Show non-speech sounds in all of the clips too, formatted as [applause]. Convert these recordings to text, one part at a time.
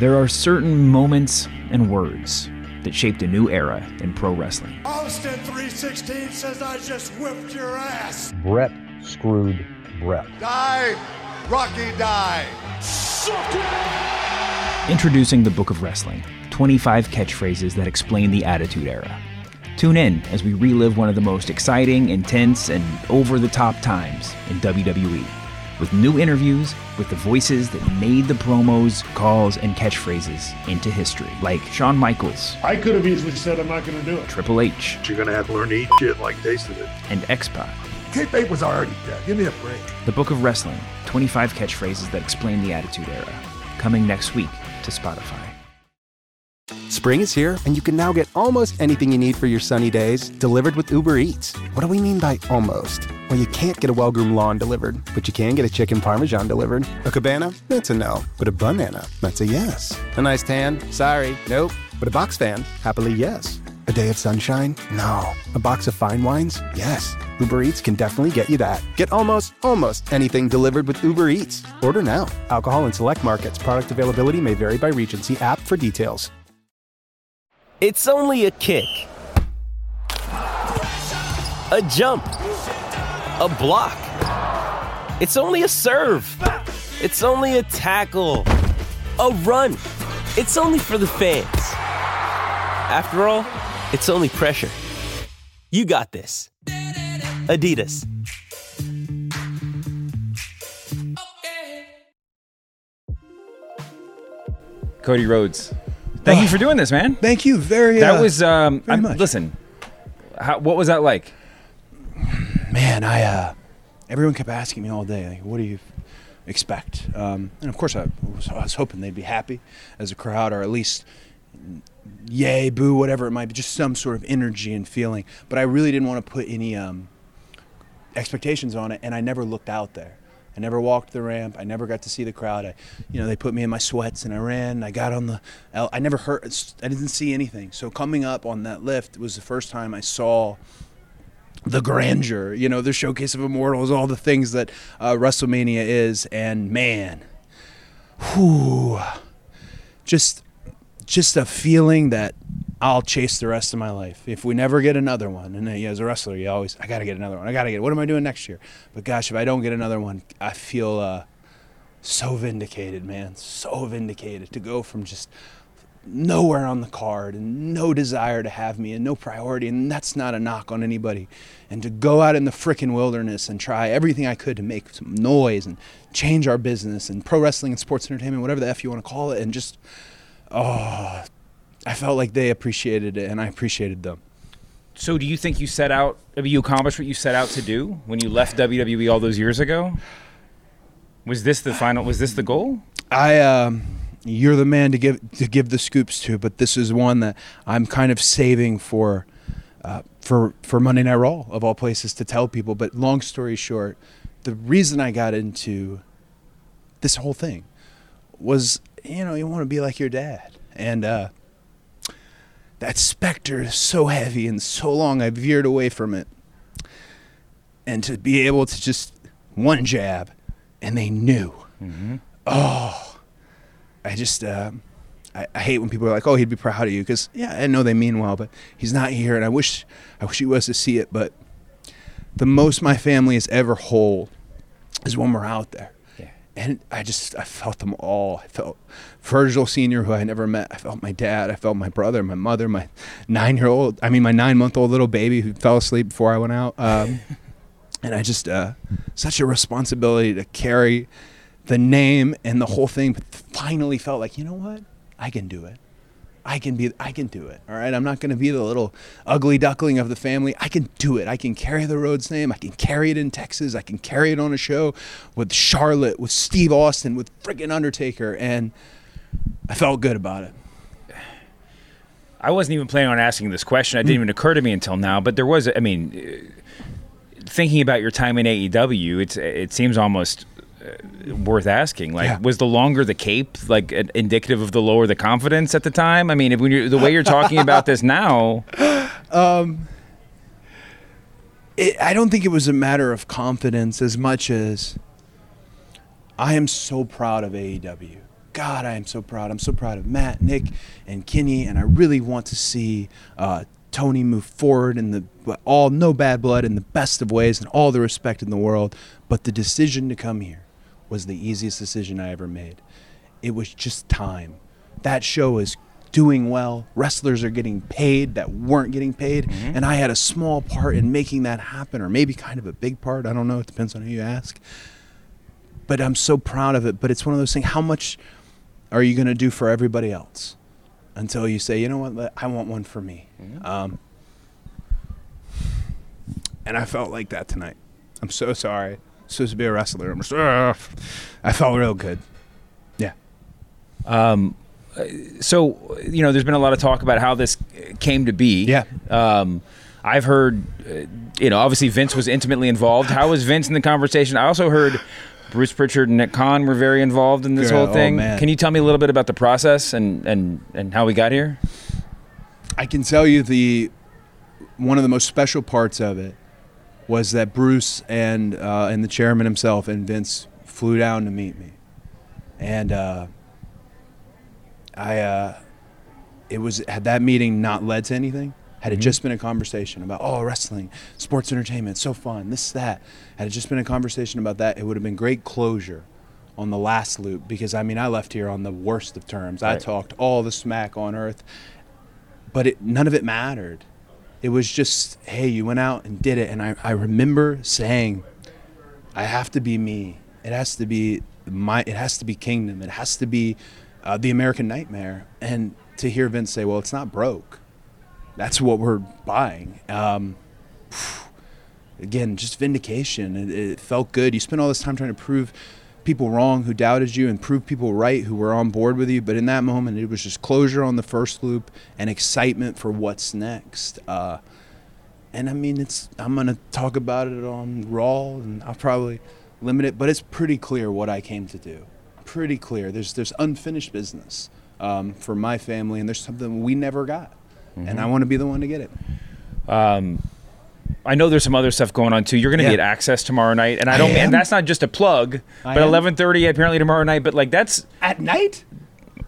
There are certain moments and words that shaped a new era in pro wrestling. Austin 316 says I just whipped your ass. Bret screwed Bret. Die, Rocky, die. Introducing the Book of Wrestling 25 catchphrases that explain the Attitude Era. Tune in as we relive one of the most exciting, intense, and over the top times in WWE with new interviews with the voices that made the promos, calls, and catchphrases into history, like Shawn Michaels, I could have easily said I'm not going to do it. Triple H, You're gonna have to learn to eat shit like tasted it. and X-Pac. Kayfabe was already dead. Give me a break. The Book of Wrestling 25 catchphrases that explain the Attitude Era. Coming next week to Spotify. Spring is here, and you can now get almost anything you need for your sunny days delivered with Uber Eats. What do we mean by almost? Well, you can't get a well groomed lawn delivered, but you can get a chicken parmesan delivered. A cabana? That's a no. But a banana? That's a yes. A nice tan? Sorry, nope. But a box fan? Happily, yes. A day of sunshine? No. A box of fine wines? Yes. Uber Eats can definitely get you that. Get almost, almost anything delivered with Uber Eats. Order now. Alcohol in select markets. Product availability may vary by region. See app for details. It's only a kick, a jump, a block. It's only a serve. It's only a tackle, a run. It's only for the fans. After all, it's only pressure. You got this. Adidas. Cody Rhodes, thank you for doing this, man. Thank you very. That uh, was um. very I'm, much. listen, how, what was that like? Man. I uh, everyone kept asking me all day, like, what do you expect? Um, and of course, I was, I was hoping they'd be happy as a crowd, or at least yay, boo, whatever it might be, just some sort of energy and feeling. But I really didn't want to put any um, expectations on it, and I never looked out there. I never walked the ramp. I never got to see the crowd. I, you know, they put me in my sweats and I ran. I got on the. I never heard. I didn't see anything. So coming up on that lift was the first time I saw the grandeur, you know, the showcase of immortals, all the things that uh, WrestleMania is, and man, whew, just just a feeling that I'll chase the rest of my life if we never get another one. And as a wrestler, you always I got to get another one. I got to get. What am I doing next year? But gosh, if I don't get another one, I feel uh, so vindicated, man, so vindicated to go from just nowhere on the card and no desire to have me and no priority and that's not a knock on anybody and to go out in the frickin' wilderness and try everything I could to make some noise and change our business and pro wrestling and sports entertainment whatever the f you want to call it and just oh I felt like they appreciated it and I appreciated them So, do you think you set out? I mean, you accomplished what you set out to do when you left WWE all those years ago? Was this the final? Was this the goal? I um, you're the man to give to give the scoops to, but this is one that I'm kind of saving for uh, for for Monday Night Raw of all places to tell people. But long story short, the reason I got into this whole thing was you know you want to be like your dad, and uh, that specter is so heavy and so long. I veered away from it, and to be able to just one jab, and they knew. Oh, I just uh, I, I hate when people are like, "Oh, he'd be proud of you," because yeah, I know they mean well, but he's not here, and I wish I wish he was to see it. But the most my family is ever whole is when we're out there. Yeah. And I just I felt them all. I felt Virgil Senior, who I never met. I felt my dad. I felt my brother, my mother, my nine-year-old. I mean, my nine-month-old little baby who fell asleep before I went out. Um, [laughs] and I just uh, such a responsibility to carry the name and the whole thing. But finally felt like you know what, I can do it. I can be. I can do it. All right. I'm not going to be the little ugly duckling of the family. I can do it. I can carry the Rhodes name. I can carry it in Texas. I can carry it on a show with Charlotte, with Steve Austin, with friggin' Undertaker, and I felt good about it. I wasn't even planning on asking this question. It didn't even occur to me until now. But there was, I mean, thinking about your time in AEW, it's it seems almost worth asking. Like, Yeah. was the longer the cape like uh, indicative of the lower the confidence at the time? I mean, if when you're, the way you're talking about this now, [laughs] it, I don't think it was a matter of confidence as much as I am so proud of AEW. God, I am so proud. I'm so proud of Matt, Nick, and Kenny, and I really want to see uh, Tony move forward in the all no bad blood in the best of ways and all the respect in the world. But the decision to come here was the easiest decision I ever made. It was just time. That show is doing well. Wrestlers are getting paid that weren't getting paid, Mm-hmm. and I had a small part in making that happen, or maybe kind of a big part. I don't know. It depends on who you ask. But I'm so proud of it. But it's one of those things. How much are you going to do for everybody else until you say, you know what, I want one for me? Um, and I felt like that tonight. I'm so sorry. Supposed to be a wrestler. I'm just, ugh. I felt real good. Yeah. so you know there's been a lot of talk about how this came to be Yeah. um, i've heard uh, you know obviously vince was intimately involved how was vince in the conversation i also heard bruce pritchard and nick khan were very involved in this Yeah, whole oh, thing man. can you tell me a little bit about the process and and and how we got here I can tell you the one of the most special parts of it was that Bruce and uh, and the chairman himself and Vince flew down to meet me, and uh, I uh, it was had that meeting not led to anything. Had it just been a conversation about oh wrestling, sports entertainment, so fun, this that. Had it just been a conversation about that, it would have been great closure on the last loop because I mean I left here on the worst of terms. I talked all the smack on earth, but it, none of it mattered. It was just, hey, you went out and did it. And I, I remember saying, I have to be me. It has to be my, it has to be kingdom. It has to be uh, the American nightmare. And to hear Vince say, well, it's not broke. That's what we're buying. Um, again, just vindication. It, it felt good. You spent all this time trying to prove people wrong who doubted you and prove people right who were on board with you. But in that moment, it was just closure on the first loop and excitement for what's next. Uh, and I mean, it's I'm gonna talk about it on Raw, and I'll probably limit it, but it's pretty clear what I came to do. Pretty clear. There's there's unfinished business um, for my family, and there's something we never got, and I want to be the one to get it. I know there's some other stuff going on too. You're going to be at Axxess tomorrow night, and I I don't. am. and that's not just a plug, I but 11:30 apparently tomorrow night. But like that's At night?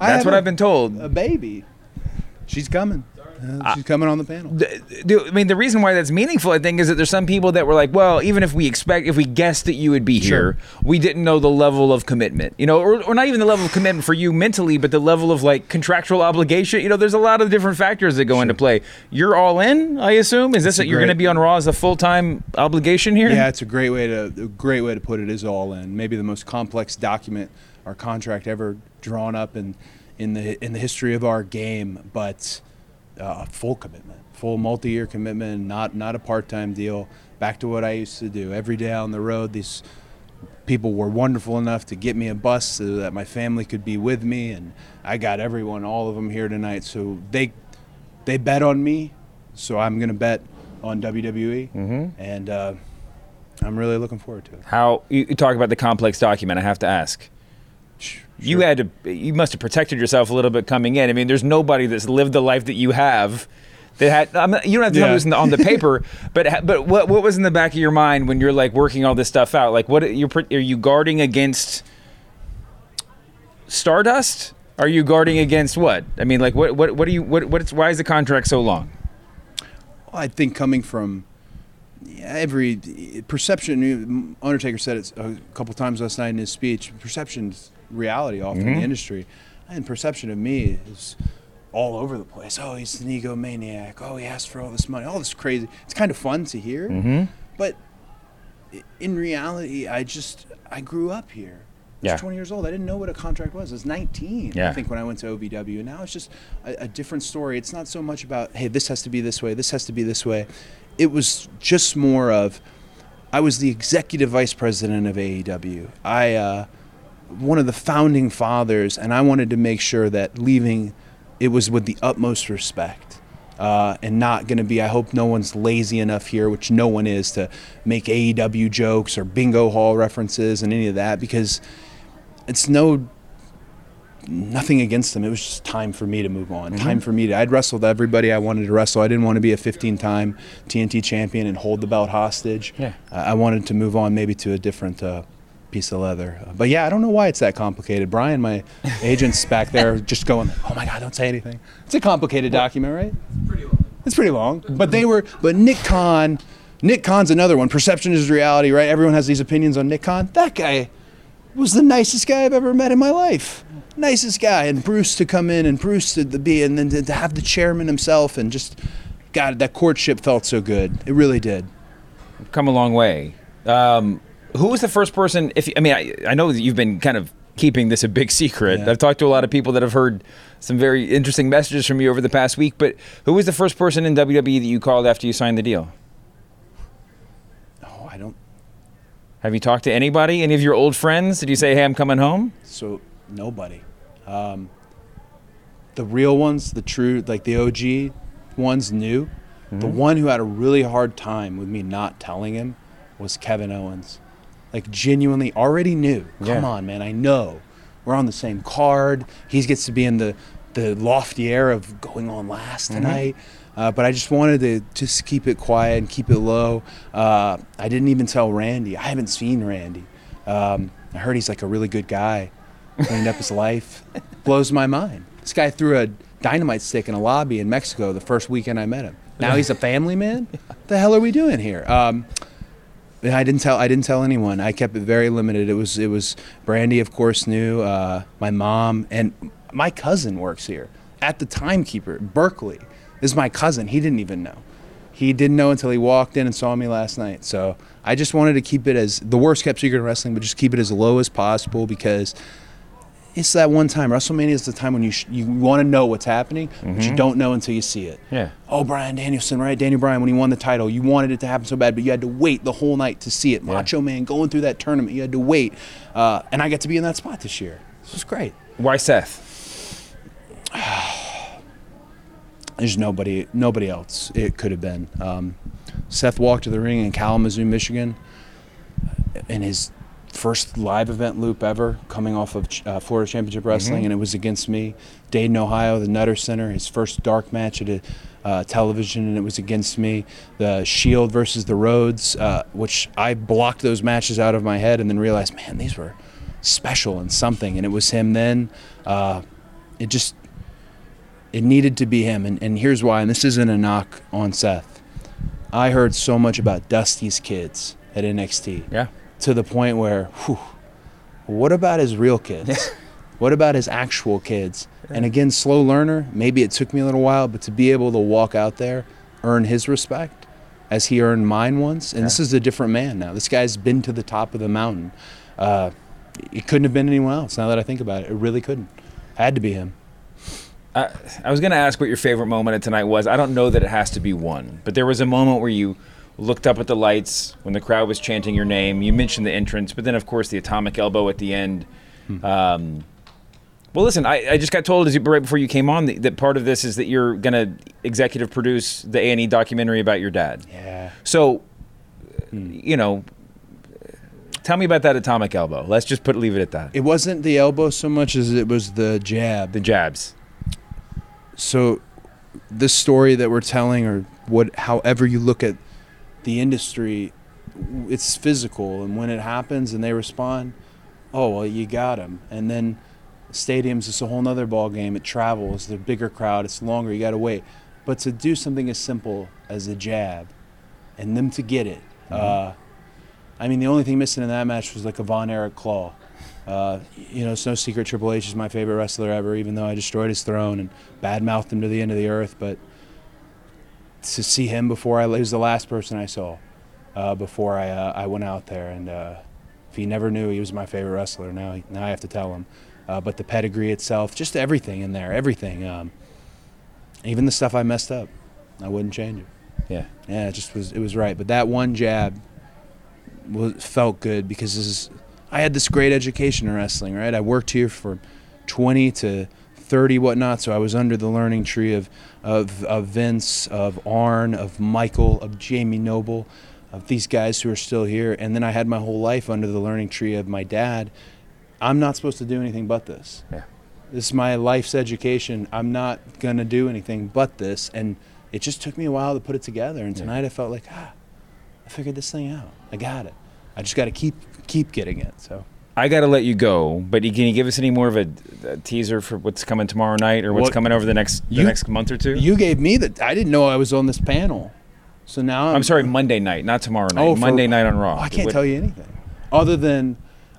I that's what I've been told. A baby. She's coming. Uh, she's coming on the panel. the- the- I mean, the reason why that's meaningful, I think, is that there's some people that were like, well, even if we expect, if we guessed that you would be Sure. here, we didn't know the level of commitment, you know, or, or not even the level of commitment for you mentally, but the level of like contractual obligation. You know, there's a lot of different factors that go into play. You're all in, I assume. Is this that you're going to be on Raw as a full time obligation here? Yeah, it's a great way to a great way to put it. Is all in. Maybe the most complex document or contract ever drawn up in in the in the history of our game, but uh, full commitment, full multi-year commitment, not not a part-time deal. Back to what I used to do every day on the road. These people were wonderful enough to get me a bus so that my family could be with me, and I got everyone, all of them here tonight. So they they bet on me, so I'm gonna bet on WWE, mm-hmm. and uh, I'm really looking forward to it. How you talk about the complex document? I have to ask. You had to. You must have protected yourself a little bit coming in. I mean, there's nobody that's lived the life that you have. That had. I'm not, you don't have to tell me Yeah. on the, [laughs] paper, but but what what was in the back of your mind when you're like working all this stuff out? Like, what you're are you guarding against? Stardust? Are you guarding against what? I mean, like, what what what do you what what's why is the contract so long? Well, I think coming from every perception, Undertaker said it a couple times last night in his speech. Perception's reality often in the industry, and perception of me is all over the place. Oh, he's an egomaniac. Oh, he asked for all this money. All this crazy. It's kind of fun to hear, but in reality, I just I grew up here. I Yeah. 20 years old. I didn't know what a contract was. I was 19. Yeah. I think when I went to OVW. Now it's just a, a different story. It's not so much about hey, this has to be this way. This has to be this way. It was just more of I was the executive vice president of AEW. I uh, one of the founding fathers, and I wanted to make sure that leaving it was with the utmost respect. Uh, and not going to be, I hope no one's lazy enough here, which no one is, to make AEW jokes or bingo hall references and any of that because it's no nothing against them. It was just time for me to move on. Time for me to. I'd wrestled everybody I wanted to wrestle. I didn't want to be a 15-time TNT champion and hold the belt hostage. Yeah. Uh, I wanted to move on, maybe to a different uh, piece of leather. Uh, but yeah, I don't know why it's that complicated. Brian, my [laughs] agent's back there, just going, "Oh my God, don't say anything." It's a complicated document, right? It's pretty long. It's pretty long. But they were, but Nick Khan, Nick Khan's another one. Perception is reality, right? Everyone has these opinions on Nick Khan. That guy was the nicest guy I've ever met in my life. Nicest guy, and Bruce to come in, and Bruce to be, and then to have the chairman himself, and just, God, that courtship felt so good. It really did. Come a long way. Um, who was the first person? If I mean, I, I know that you've been kind of keeping this a big secret. Yeah. I've talked to a lot of people that have heard some very interesting messages from you over the past week. But who was the first person in WWE that you called after you signed the deal? Oh, I don't. Have you talked to anybody? Any of your old friends? Did you say, "Hey, I'm coming home"? So nobody. Um, the real ones, the true, like the OG ones, knew. The one who had a really hard time with me not telling him was Kevin Owens. Like genuinely, already knew. Come Yeah. on, man, I know. We're on the same card. He gets to be in the the lofty air of going on last tonight. Uh, but I just wanted to just keep it quiet and keep it low. Uh, I didn't even tell Randy. I haven't seen Randy. Um, I heard he's like a really good guy, cleaned up his life. Blows my mind. This guy threw a dynamite stick in a lobby in Mexico the first weekend I met him. Now he's a family man. What [laughs] the hell are we doing here? Um, I didn't tell. I didn't tell anyone. I kept it very limited. It was. It was. Brandy, of course, knew. Uh, my mom and my cousin works here at the timekeeper. Berkeley is my cousin. He didn't even know. He didn't know until he walked in and saw me last night. So I just wanted to keep it as the worst kept secret in wrestling, but just keep it as low as possible because it's that one time. WrestleMania is the time when you sh- you want to know what's happening, but you don't know until you see it. Yeah. Oh, Bryan Danielson, right? Daniel Bryan, when he won the title, you wanted it to happen so bad, but you had to wait the whole night to see it. Macho Man going through that tournament, you had to wait. Uh, and I get to be in that spot this year. This was great. Why Seth? [sighs] There's nobody, nobody else. It could have been. Um, Seth walked to the ring in Kalamazoo, Michigan, in his first live event loop ever, coming off of uh, Florida Championship Wrestling, and it was against me. Dayton, Ohio, the Nutter Center, his first dark match at a uh, television, and it was against me. The Shield versus the Rhodes, uh, which I blocked those matches out of my head, and then realized, man, these were special and something, and it was him then. Uh, it just it needed to be him. And, and here's why, and this isn't a knock on Seth. I heard so much about Dusty's kids at NXT Yeah. To the point where, whew, what about his real kids? [laughs] what about his actual kids? And again, slow learner, maybe it took me a little while, but to be able to walk out there, earn his respect as he earned mine once, and this is a different man now. This guy's been to the top of the mountain. Uh, it couldn't have been anyone else now that I think about it. It really couldn't. Had to be him. I, I was going to ask what your favorite moment of tonight was. I don't know that it has to be one, but there was a moment where you looked up at the lights when the crowd was chanting your name. You mentioned the entrance, but then, of course, the atomic elbow at the end. Hmm. Um, well, listen, I, I just got told as you, right before you came on that, that part of this is that you're going to executive produce the A&E documentary about your dad. Yeah. So, uh, hmm. you know, tell me about that atomic elbow. Let's just put leave it at that. It wasn't the elbow so much as it was the jab. the jabs. so this story that we're telling or what however you look at the industry it's physical and when it happens and they respond oh well you got him and then stadiums is a whole nother ball game it travels the bigger crowd it's longer you got to wait. But to do something as simple as a jab and them to get it uh, i mean the only thing missing in that match was like a von erich claw. Uh, you know, it's no secret Triple H is my favorite wrestler ever, even though I destroyed his throne and badmouthed him to the end of the earth. But to see him before I, he was the last person I saw uh, before I, uh, I went out there. And uh, if he never knew he was my favorite wrestler, now, he, now I have to tell him. Uh, but the pedigree itself, just everything in there, everything. Um, even the stuff I messed up, I wouldn't change it. Yeah. Yeah, it just was it was right. But that one jab was felt good because this is I had this great education in wrestling, right? I worked here for 20 to 30 whatnot, so I was under the learning tree of of, of Vince, of Arn, of Michael, of Jamie Noble, of these guys who are still here, and then I had my whole life under the learning tree of my dad. I'm not supposed to do anything but this. Yeah. This is my life's education. I'm not gonna do anything but this, and it just took me a while to put it together. And tonight I felt like, ah, I figured this thing out. I got it. I just got to keep keep getting it. So I got to let you go, but can you give us any more of a, a teaser for what's coming tomorrow night or what's What- coming over the next the You- next month or two? you gave me that. I didn't know I was on this panel. So now I'm, I'm sorry, Monday night, not tomorrow night. Oh, for- Monday night on Raw. I can't What- tell you anything other than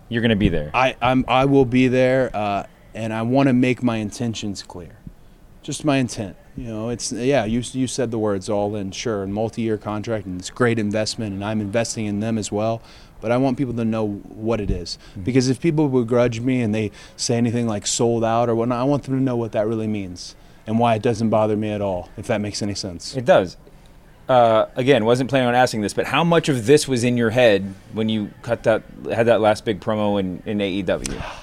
You're going to be there. I I'm I will be there, uh, and I want to make my intentions clear. Just my intent. You know, it's yeah. You you said the words all in. Sure, and multi-year contract, and it's great investment, and I'm investing in them as well. But I want people to know what it is, because if people begrudge me and they say anything like sold out or whatnot, I want them to know what that really means and why it doesn't bother me at all. If that makes any sense. It does. Uh, again, wasn't planning on asking this, but how much of this was in your head when you cut that had that last big promo in, in AEW? [sighs]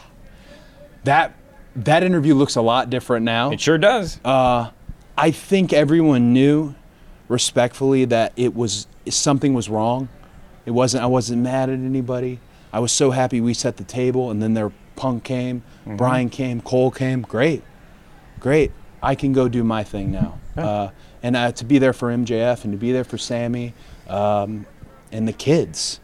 That that interview looks a lot different now. It sure does. Uh, I think everyone knew, respectfully, that it was something was wrong. It wasn't. I wasn't mad at anybody. I was so happy we set the table, and then their Punk came, Bryan came, Cole came. Great, great. I can go do my thing now, uh, and uh, to be there for MJF and to be there for Sammy, um, and the kids.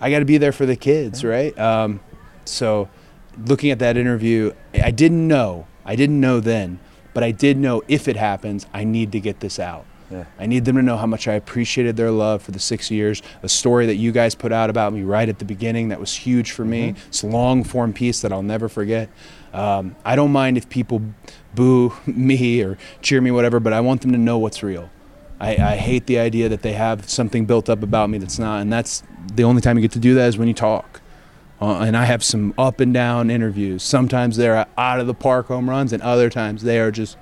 I got to be there for the kids, right? Um, so, looking at that interview, I didn't know. I didn't know then, but I did know if it happens, I need to get this out. Yeah. I need them to know how much I appreciated their love for the six years. A story that you guys put out about me right at the beginning that was huge for me. It's a long form piece that I'll never forget. Um, I don't mind if people boo [laughs] me or cheer me, whatever, but I want them to know what's real. I, I hate the idea that they have something built up about me that's not, and that's the only time you get to do that is when you talk. Uh, and I have some up and down interviews. Sometimes they're out of the park home runs, and other times they are just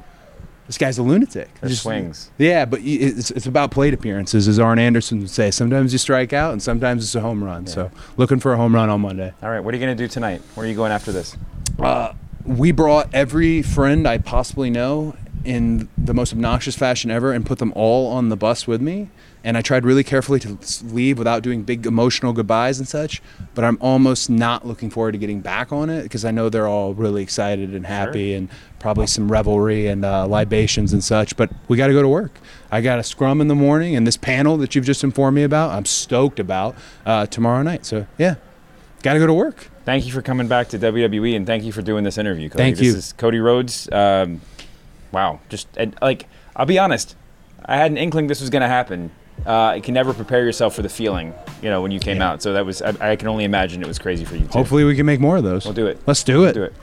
this guy's a lunatic. They're Just- swings. Yeah, but it's, it's about plate appearances, as Arn Anderson would say. Sometimes you strike out, and sometimes it's a home run. So looking for a home run on Monday. All right, what are you going to do tonight? Where are you going after this? Uh, we brought every friend I possibly know in the most obnoxious fashion ever and put them all on the bus with me. And I tried really carefully to leave without doing big emotional goodbyes and such. But I'm almost not looking forward to getting back on it because I know they're all really excited and happy and probably some revelry and uh, libations and such. But we got to go to work. I got a scrum in the morning and this panel that you've just informed me about, I'm stoked about uh, tomorrow night. So, yeah, got to go to work. Thank you for coming back to WWE and thank you for doing this interview, Cody. Thank this you. is Cody Rhodes. Um, wow, just and, like I'll be honest, I had an inkling this was going to happen. Uh, you can never prepare yourself for the feeling, you know, when you came out. So that was I, I can only imagine it was crazy for you. Too. Hopefully, we can make more of those. We'll do it. Let's do it. do it.